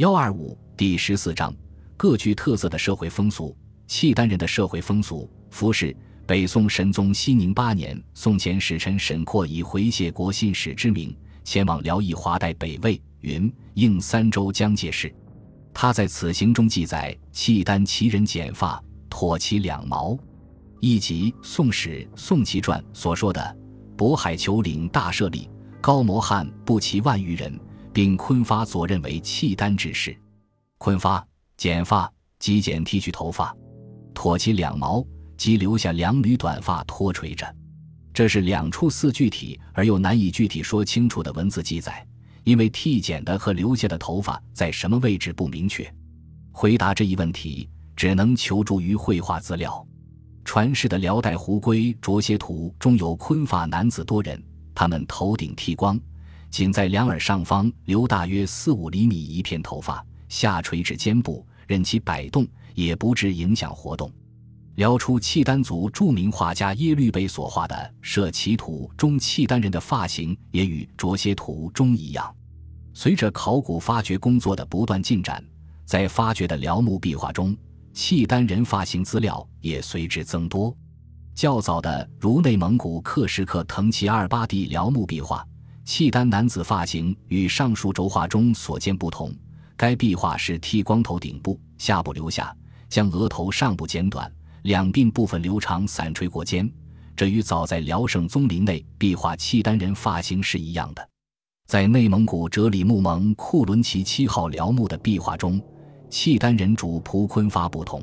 幺二五第十四章各具特色的社会风俗。契丹人的社会风俗服饰。北宋神宗熙宁八年，宋前使臣沈括以回谢国信使之名，前往辽邑华代北魏云应三州江界市。他在此行中记载：契丹旗人剪发，妥其两毛。亦即《宋史·宋齐传》所说的渤海丘陵大设立，高摩汉不齐万余人，并昆发左任为契丹之事。昆发剪发，即剪剃去头发，妥其两毛。即留下两缕短发拖垂着，这是两处似具体而又难以具体说清楚的文字记载。因为剃剪的和留下的头发在什么位置不明确，回答这一问题只能求助于绘画资料。传世的辽代胡归着写图中有昆发男子多人，他们头顶剃光，仅在两耳上方留大约四五厘米一片头发，下垂至肩部，任其摆动，也不致影响活动。辽初契丹族著名画家耶律倍所画的《摄其图》中，契丹人的发型也与卓歇图中一样。随着考古发掘工作的不断进展，在发掘的辽墓壁画中，契丹人发型资料也随之增多。较早的如内蒙古克什克腾旗阿尔巴地辽墓壁画，契丹男子发型与上述轴画中所见不同。该壁画是剃光头顶部，下部留下，将额头上部剪短。两鬓部分留长，散垂过肩，这与早在辽圣宗陵内壁画契丹人发型是一样的。在内蒙古哲里木盟库伦旗七号辽墓的壁画中，契丹人主仆昆发不同，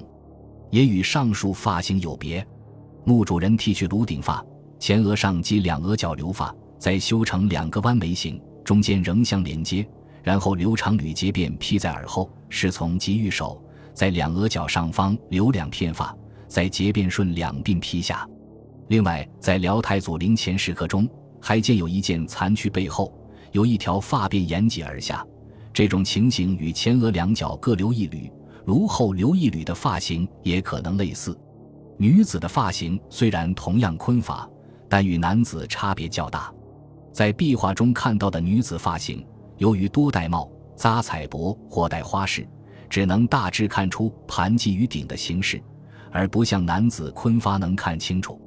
也与上述发型有别。墓主人剃去颅顶发，前额上及两额角留发，再修成两个弯眉形，中间仍相连接，然后留长缕结辫披在耳后，侍从及御手，在两额角上方留两片发。在结辫顺两鬓披下，另外在辽太祖陵前石刻中，还见有一件残躯背后有一条发辫沿脊而下，这种情形与前额两角各留一缕，颅后留一缕的发型也可能类似。女子的发型虽然同样昆发，但与男子差别较大。在壁画中看到的女子发型，由于多戴帽、扎彩帛或戴花饰，只能大致看出盘髻与顶的形式。而不像男子昆发能看清楚，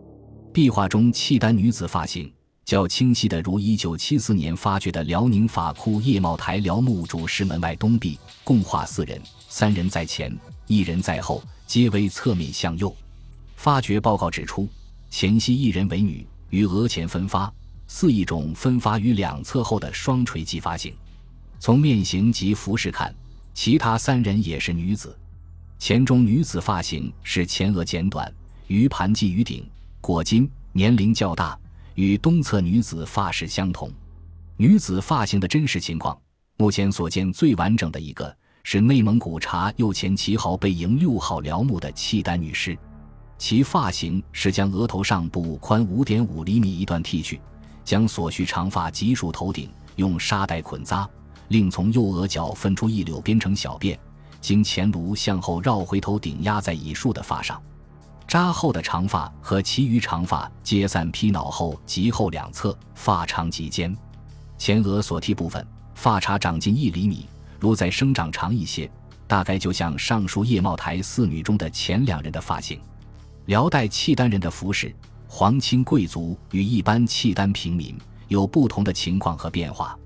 壁画中契丹女子发型较清晰的，如1974年发掘的辽宁法库叶茂台辽墓主石门外东壁，共画四人，三人在前，一人在后，皆为侧面向右。发掘报告指出，前系一人为女，于额前分发，似一种分发于两侧后的双垂髻发型。从面型及服饰看，其他三人也是女子。前中女子发型是前额剪短，于盘髻于顶，裹巾，年龄较大，与东侧女子发式相同。女子发型的真实情况，目前所见最完整的一个是内蒙古察右前旗号背营六号辽墓的契丹女尸，其发型是将额头上部宽五点五厘米一段剃去，将所需长发及束头顶，用沙袋捆扎，另从右额角分出一绺编成小辫。经前颅向后绕回头顶压在已束的发上，扎后的长发和其余长发皆散披脑后及后两侧，发长及肩。前额所剃部分发茬长近一厘米，如再生长长一些，大概就像上述叶茂台四女中的前两人的发型。辽代契丹人的服饰，皇亲贵族与一般契丹平民有不同的情况和变化。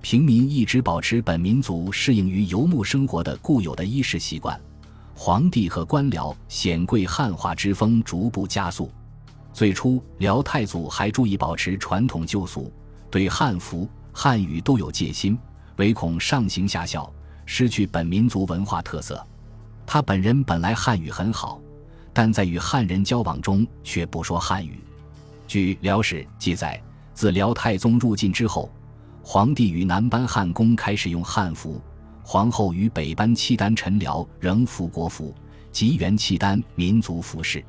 平民一直保持本民族适应于游牧生活的固有的衣食习惯，皇帝和官僚显贵汉化之风逐步加速。最初，辽太祖还注意保持传统旧俗，对汉服、汉语都有戒心，唯恐上行下效，失去本民族文化特色。他本人本来汉语很好，但在与汉人交往中却不说汉语。据《辽史》记载，自辽太宗入晋之后。皇帝与南班汉宫开始用汉服，皇后与北班契丹臣僚仍服国服，即原契丹民族服饰。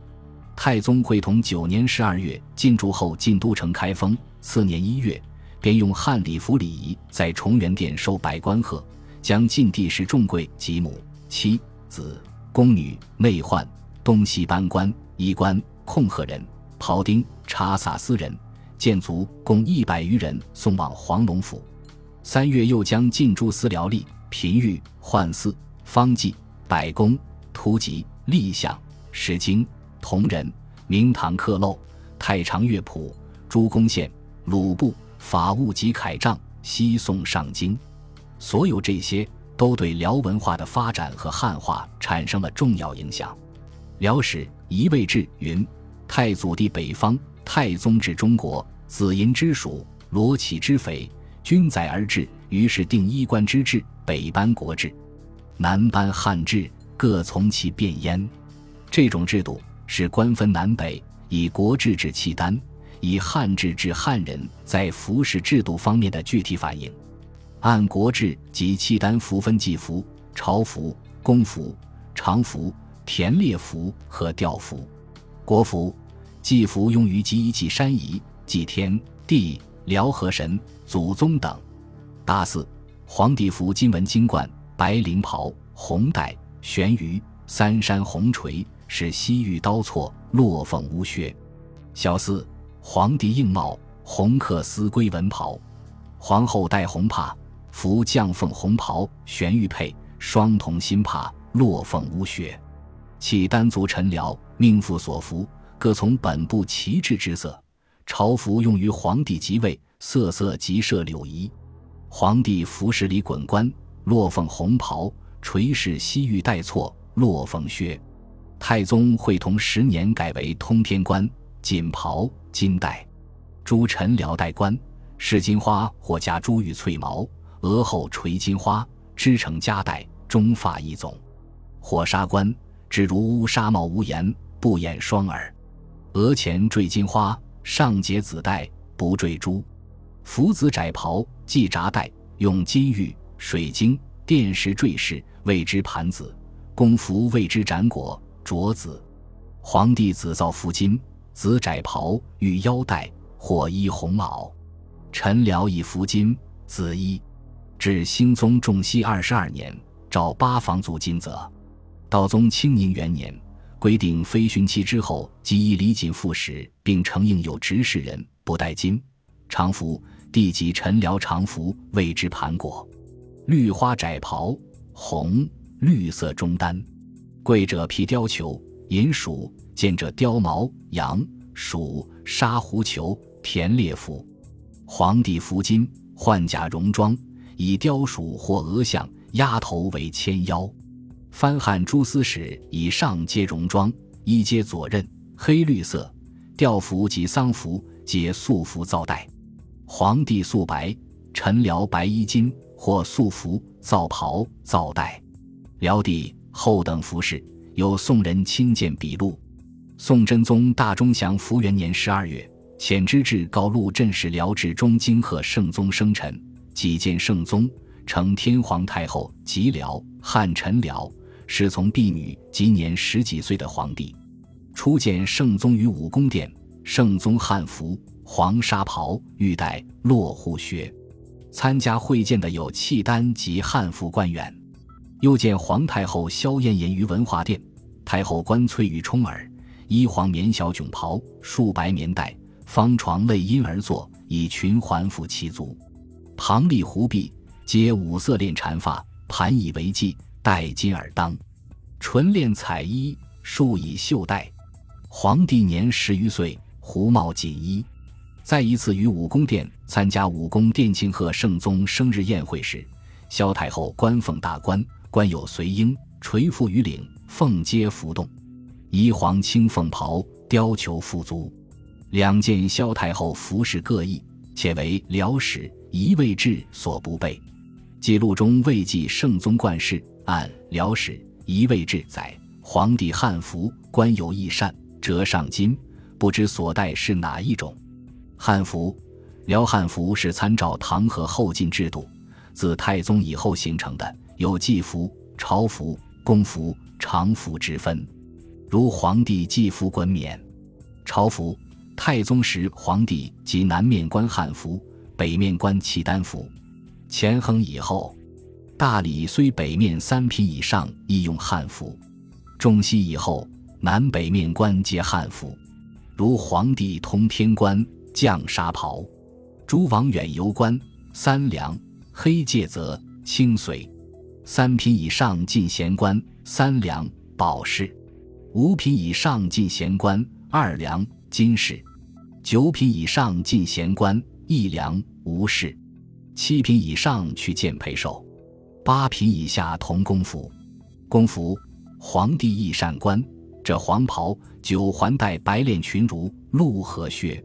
太宗会同九年十二月进驻后进都城开封，次年一月便用汉礼服礼仪在崇元殿受百官贺，将晋帝室众贵及母、妻、子、宫女、内宦、东西班官、衣冠、控贺人、庖丁、察萨斯人。建族共一百余人送往黄龙府。三月，又将进驻司辽吏频御、宦寺、方济、百工、图籍、立象、石经、铜人、明堂刻漏、太常乐谱、诸公宪、鲁部、法务及楷杖、西送上经，所有这些都对辽文化的发展和汉化产生了重要影响。辽史遗位志云：太祖帝北方，太宗至中国，子寅之属，罗绮之匪，均载而治。于是定衣冠之制，北班国制，南班汉制，各从其变焉。这种制度是官分南北，以国制治契丹，以汉制治汉人，在服饰制度方面的具体反映。按国制及契丹服分祭服、朝服、公服、常服、田猎服和吊服。国服、祭服用于祭衣、祭山仪、祭天地、辽河神、祖宗等。大四，皇帝服金纹金冠、白绫袍、红带、悬鱼、三山红垂，是西域刀错，落凤乌靴。小四，皇帝硬帽，红克丝龟纹袍；皇后戴红帕，服绛凤红袍，悬玉佩，双瞳心帕，落凤乌靴。契丹族臣僚命妇所服，各从本部旗帜之色。朝服用于皇帝即位，色色即设柳仪。皇帝服饰里滚冠，落凤红袍，垂饰西域带错，落凤靴。太宗会同十年改为通天冠，锦袍金带。诸臣僚戴冠，饰金花或加珠玉翠毛，额后垂金花，织成夹带，中发一总。火纱冠，只如乌纱帽无檐，不掩双耳，额前缀金花，上结紫带，不缀珠。服子窄袍，系札带，用金玉、水晶、电石坠饰，谓之盘子；公服谓之斩果、镯子。皇帝紫造服金，紫窄袍，玉腰带，或衣红袄。臣僚以服金、紫衣。至兴宗重熙二十二年，诏八房族金泽。道宗清宁元年，规定非巡期之后，即以礼锦副使，并承应有执事人，不戴金常服。地级陈辽常服谓之盘果，绿花窄袍，红绿色中单，贵者披貂裘，银鼠；见者貂毛、羊、鼠、沙狐裘、田猎服。皇帝服金换甲戎装，以貂鼠或鹅象鸭头为牵腰。藩汉诸司使以上皆戎装，衣皆左衽，黑绿色。吊服及丧服皆素服皂带。皇帝素白，臣僚白衣襟或素服皂袍皂带。辽帝后等服饰有宋人亲见笔录。宋真宗大中祥符元年十二月，遣知至高录镇使辽至中京贺圣宗生辰，己见圣宗，承天皇太后及辽汉臣僚侍从婢女，今年十几岁的皇帝。初见圣宗于武宫殿，圣宗汉服。黄纱袍、玉带、落户靴，参加会见的有契丹及汉服官员。又见皇太后萧燕燕于文华殿，太后冠翠玉冲耳，衣黄棉小囧袍，束白棉带，方床类因而坐，以裙环覆其足，旁立狐婢，皆五色链缠发，盘以为髻，戴金耳当，纯练彩衣，束以绣带。皇帝年十余岁，胡帽锦衣。在一次于武宫殿参加武宫殿庆贺圣宗生日宴会时，萧太后冠凤大冠，冠有随缨垂覆于领，凤阶浮动，衣黄青凤袍，貂裘覆足。两件萧太后服饰各异，且为辽史遗位志所不备。记录中未记圣宗冠饰，按辽史遗位志载，皇帝汉服官有翼扇，折上金，不知所戴是哪一种。汉服，辽汉服是参照唐和后晋制度，自太宗以后形成的，有祭服、朝服、公服、常服之分。如皇帝祭服衮冕，朝服，太宗时皇帝即南面冠汉服，北面冠契丹服。乾亨以后，大理虽北面三品以上亦用汉服。仲熙以后，南北面官皆汉服。如皇帝通天冠。绛纱袍，诸王远游官三梁黑介则青随，三品以上进贤官，三两宝饰；五品以上进贤官，二两金饰；九品以上进贤官，一两无饰；七品以上去见陪寿；八品以下同公服。公服，皇帝御膳官，这黄袍，九环带，白练裙襦，鹿鹤靴。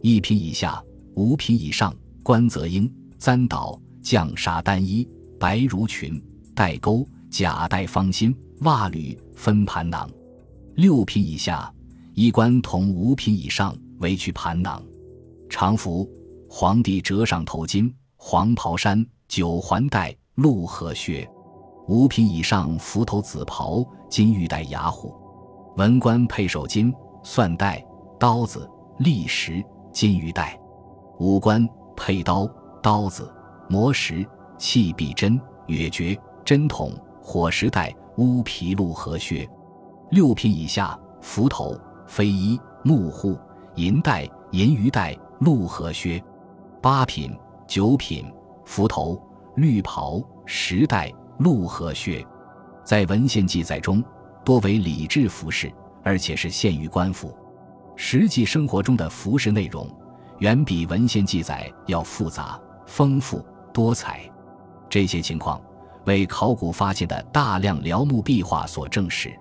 一品以下，五品以上，官则缨、簪倒、绛纱单衣，白襦裙，带钩，甲带方心，袜履分盘囊。六品以下，衣冠同五品以上，围去盘囊。常服，皇帝折上头巾，黄袍衫，九环带，鹿和靴。五品以上，服头紫袍，金玉带牙虎；文官配手巾、蒜带、刀子、砾石、金玉带；武官配刀、刀子、磨石、器璧针、月诀、针筒、火石带、乌皮鹿和靴。六品以下，服头、飞衣、木户、银带、银鱼带、鹿和靴。八品、九品，服头、绿袍、时代，鹿和靴，在文献记载中多为礼制服饰，而且是限于官服。实际生活中的服饰内容远比文献记载要复杂、丰富多彩。这些情况为考古发现的大量辽墓壁画所证实。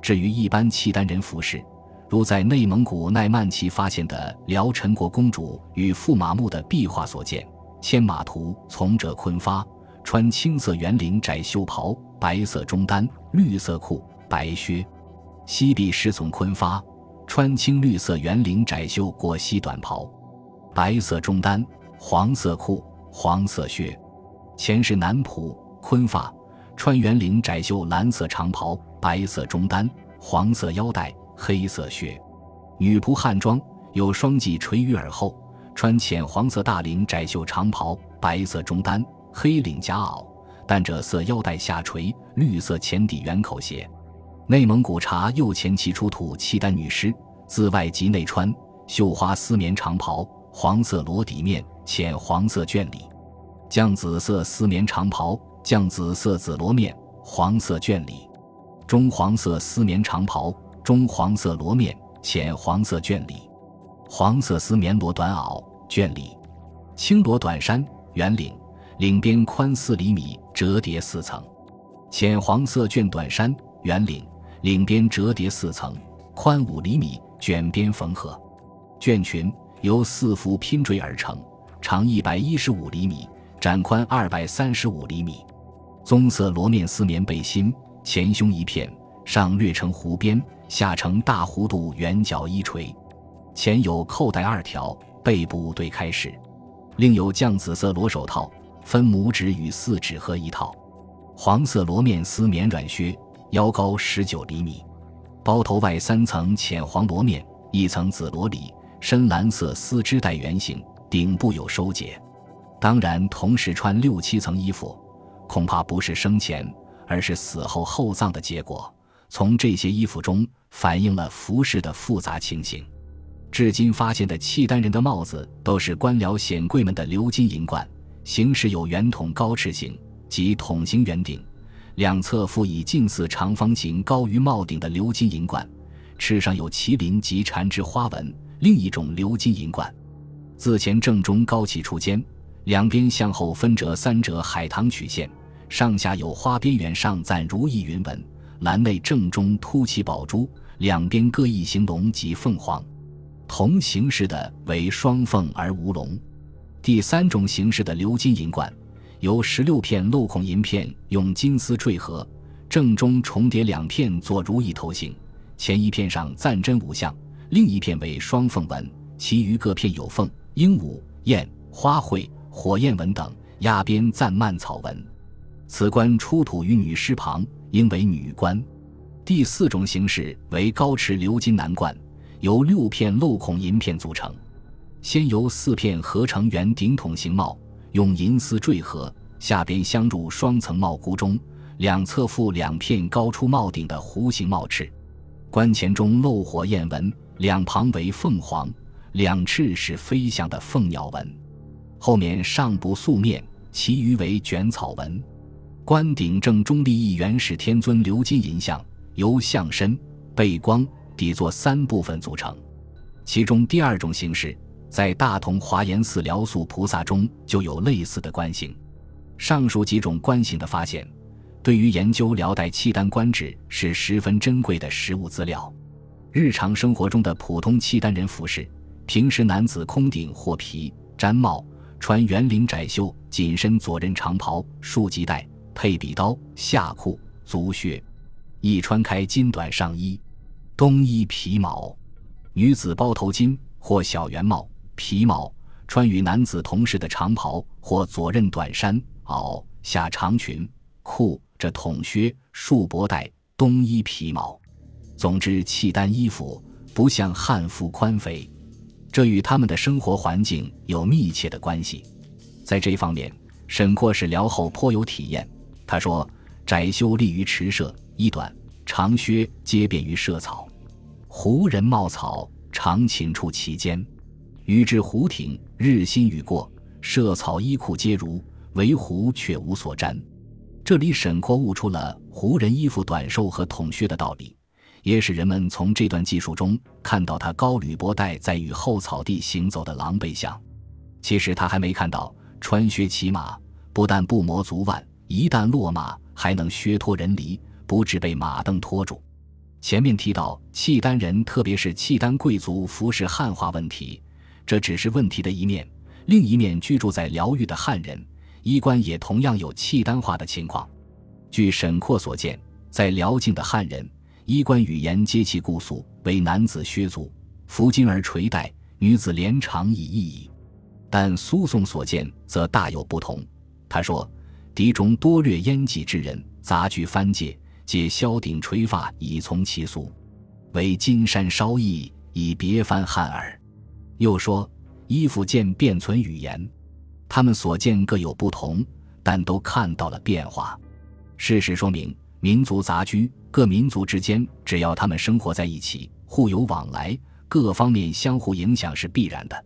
至于一般契丹人服饰，如在内蒙古奈曼旗发现的辽陈国公主与驸马墓的壁画所见，牵马图从者昆发。穿青色圆领窄袖袍，白色中单，绿色裤，白靴；西壁师从坤发，穿青绿色圆领窄袖过膝短袍，白色中单，黄色裤，黄色靴；前是南仆坤发，穿圆领窄袖蓝色长袍，白色中单，黄色腰带，黑色靴；女仆汉装有双髻垂于耳后，穿浅黄色大领窄袖长袍，白色中单。黑领夹袄，淡赭色腰带下垂，绿色前底圆口鞋。内蒙古察右前旗出土契丹女尸，自外及内穿绣花丝棉长袍，黄色裸底面，浅黄色绢里；绛紫色丝棉长袍，绛紫色紫罗面，黄色绢里；中黄色丝棉长袍，中黄色罗面，浅黄色绢里；黄色丝棉罗短袄，绢里；青罗短衫，圆领。领边宽四厘米，折叠四层；浅黄色绢短衫，圆领，领边折叠四层，宽五厘米，卷边缝合。绢裙由四幅拼缀而成，长一百一十五厘米，展宽二百三十五厘米。棕色罗面丝棉背心，前胸一片，上略呈弧边，下呈大弧度圆角衣垂，前有扣带二条，背部对开式。另有绛紫色罗手套。分拇指与四指合一套，黄色罗面丝棉软靴，腰高十九厘米，包头外三层浅黄罗面，一层紫罗里，深蓝色丝织带圆形，顶部有收结。当然，同时穿六七层衣服，恐怕不是生前，而是死后厚葬的结果。从这些衣服中反映了服饰的复杂情形。至今发现的契丹人的帽子，都是官僚显贵们的鎏金银冠。形式有圆筒高翅形及筒形圆顶，两侧附以近似长方形高于帽顶的鎏金银冠，翅上有麒麟及缠枝花纹。另一种鎏金银冠，自前正中高起出尖，两边向后分折三折海棠曲线，上下有花边缘上赞如意云纹，蓝内正中凸起宝珠，两边各一行龙及凤凰。同形式的为双凤而无龙。第三种形式的鎏金银冠，由十六片镂孔银片用金丝缀合，正中重叠两片做如意头形，前一片上赞真五象，另一片为双凤纹，其余各片有凤、鹦鹉、燕、花卉、火焰纹等，压边赞蔓草纹。此冠出土于女尸旁，应为女冠。第四种形式为高持鎏金男冠，由六片镂孔银片组成。先由四片合成圆顶筒形帽，用银丝缀合，下边镶入双层帽箍中，两侧附两片高出帽顶的弧形帽翅，冠前中镂火焰纹，两旁为凤凰，两翅是飞翔的凤鸟纹，后面上部素面，其余为卷草纹。官顶正中立一元始天尊鎏金银像，由像身、背光、底座三部分组成。其中第二种形式，在大同华严寺辽素菩萨中就有类似的观形。上述几种观形的发现，对于研究辽代契丹官制是十分珍贵的实物资料。日常生活中的普通契丹人服饰，平时男子空顶或皮毡帽，穿圆领窄袖紧身左衽长袍，束系带，配笔刀、下裤、足靴，亦穿开金短上衣，冬衣皮毛。女子包头巾或小圆帽、皮毛，穿与男子同式的长袍或左衽短衫袄下长裙裤，着筒靴束脖带，冬衣皮毛。总之，契丹衣服不像汉服宽肥，这与他们的生活环境有密切的关系。在这方面，沈括是辽后颇有体验。他说：“窄袖利于持射，衣短长靴皆便于射草。”胡人冒草，常寝处其间。与至胡庭，日新雨过，设草衣裤皆如，唯胡却无所沾。这里沈括悟出了胡人衣服短瘦和筒靴的道理，也使人们从这段记述中看到他高履薄带在雨后草地行走的狼狈相。其实他还没看到穿靴骑马，不但不磨足腕，一旦落马还能靴脱人离，不致被马蹬拖住。前面提到契丹人，特别是契丹贵族服饰汉化问题，这只是问题的一面。另一面，居住在辽域的汉人衣冠也同样有契丹化的情况。据沈括所见，在辽境的汉人衣冠语言皆其故俗，为男子靴足，服巾而垂带，女子连长以异矣。但苏颂所见则大有不同。他说：“敌中多略烟迹之人，杂居藩界。”借削顶垂发以从其俗，为金山稍异以别番汉耳。又说衣服见变存语言，他们所见各有不同，但都看到了变化。事实说明，民族杂居，各民族之间只要他们生活在一起，互有往来，各方面相互影响是必然的。